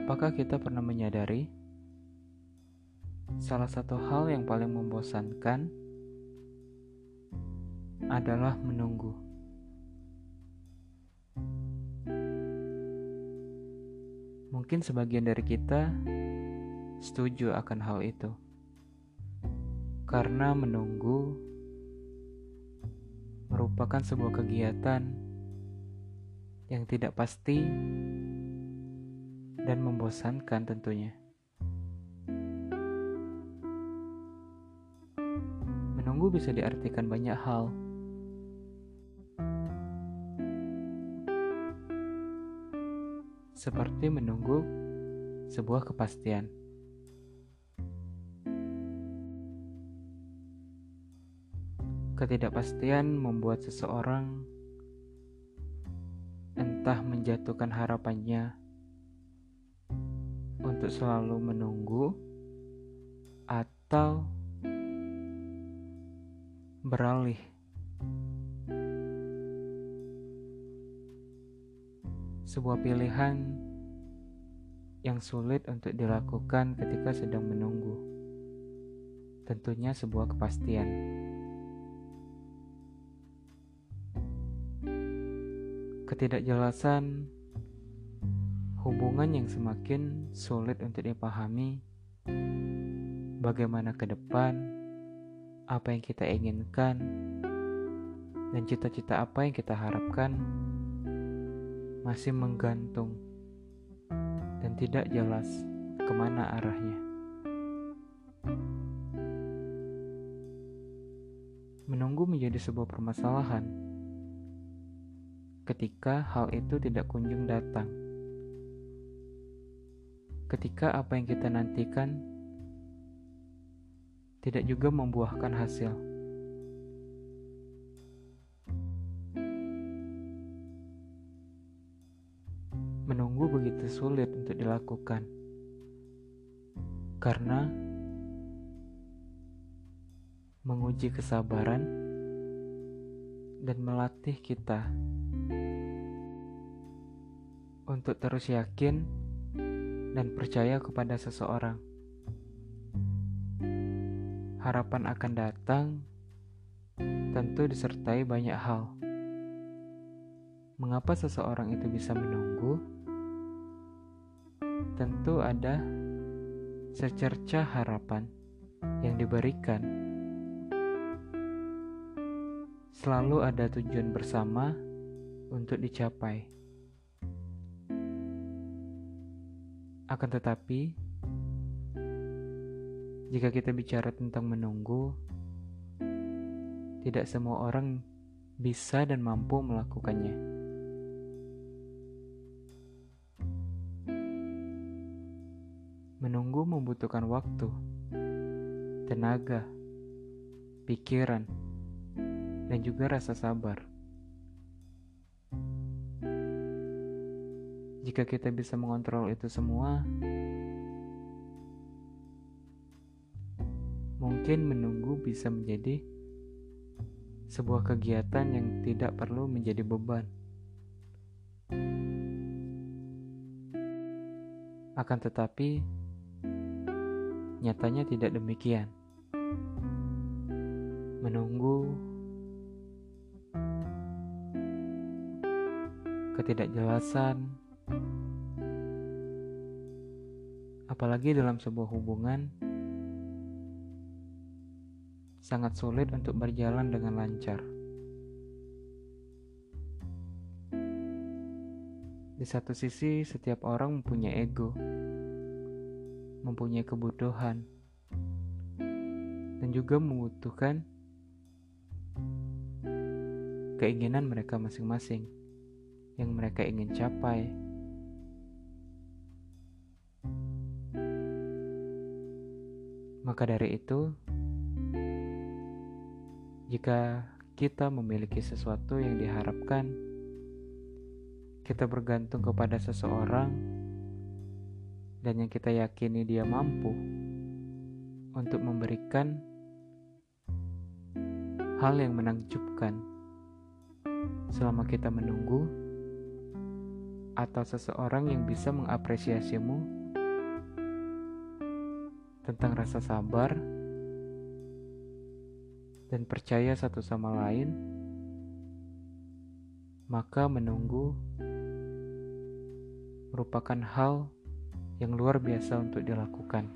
Apakah kita pernah menyadari salah satu hal yang paling membosankan adalah menunggu? Mungkin sebagian dari kita setuju akan hal itu, karena menunggu merupakan sebuah kegiatan yang tidak pasti dan membosankan tentunya. Menunggu bisa diartikan banyak hal. Seperti menunggu sebuah kepastian. Ketidakpastian membuat seseorang entah menjatuhkan harapannya untuk selalu menunggu atau beralih. Sebuah pilihan yang sulit untuk dilakukan ketika sedang menunggu. Tentunya sebuah kepastian. ketidakjelasan hubungan yang semakin sulit untuk dipahami bagaimana ke depan apa yang kita inginkan dan cita-cita apa yang kita harapkan masih menggantung dan tidak jelas ke mana arahnya. Menunggu menjadi sebuah permasalahan ketika hal itu tidak kunjung datang. Ketika apa yang kita nantikan tidak juga membuahkan hasil. Menunggu begitu sulit untuk dilakukan karena menguji kesabaran dan melatih kita untuk terus yakin dan percaya kepada seseorang. Harapan akan datang tentu disertai banyak hal. Mengapa seseorang itu bisa menunggu? Tentu ada secerca harapan yang diberikan. Selalu ada tujuan bersama untuk dicapai. Akan tetapi, jika kita bicara tentang menunggu, tidak semua orang bisa dan mampu melakukannya. Menunggu membutuhkan waktu, tenaga, pikiran, dan juga rasa sabar. Jika kita bisa mengontrol itu semua, mungkin menunggu bisa menjadi sebuah kegiatan yang tidak perlu menjadi beban. Akan tetapi, nyatanya tidak demikian. Menunggu ketidakjelasan Apalagi dalam sebuah hubungan sangat sulit untuk berjalan dengan lancar. Di satu sisi, setiap orang mempunyai ego, mempunyai kebutuhan, dan juga membutuhkan keinginan mereka masing-masing yang mereka ingin capai. Maka dari itu, jika kita memiliki sesuatu yang diharapkan, kita bergantung kepada seseorang, dan yang kita yakini dia mampu untuk memberikan hal yang menakjubkan selama kita menunggu, atau seseorang yang bisa mengapresiasimu tentang rasa sabar dan percaya satu sama lain, maka menunggu merupakan hal yang luar biasa untuk dilakukan.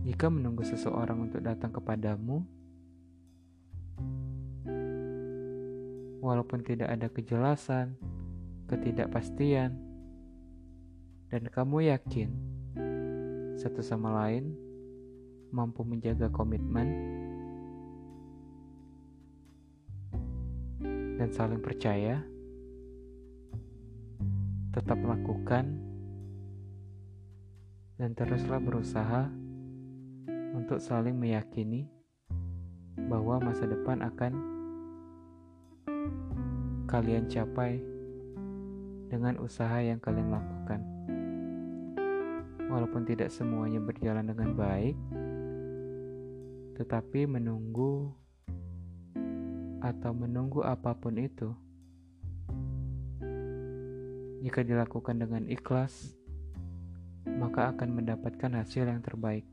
Jika menunggu seseorang untuk datang kepadamu, walaupun tidak ada kejelasan, ketidakpastian, dan kamu yakin satu sama lain mampu menjaga komitmen dan saling percaya, tetap lakukan dan teruslah berusaha untuk saling meyakini bahwa masa depan akan kalian capai dengan usaha yang kalian lakukan. Walaupun tidak semuanya berjalan dengan baik, tetapi menunggu atau menunggu apa pun itu, jika dilakukan dengan ikhlas, maka akan mendapatkan hasil yang terbaik.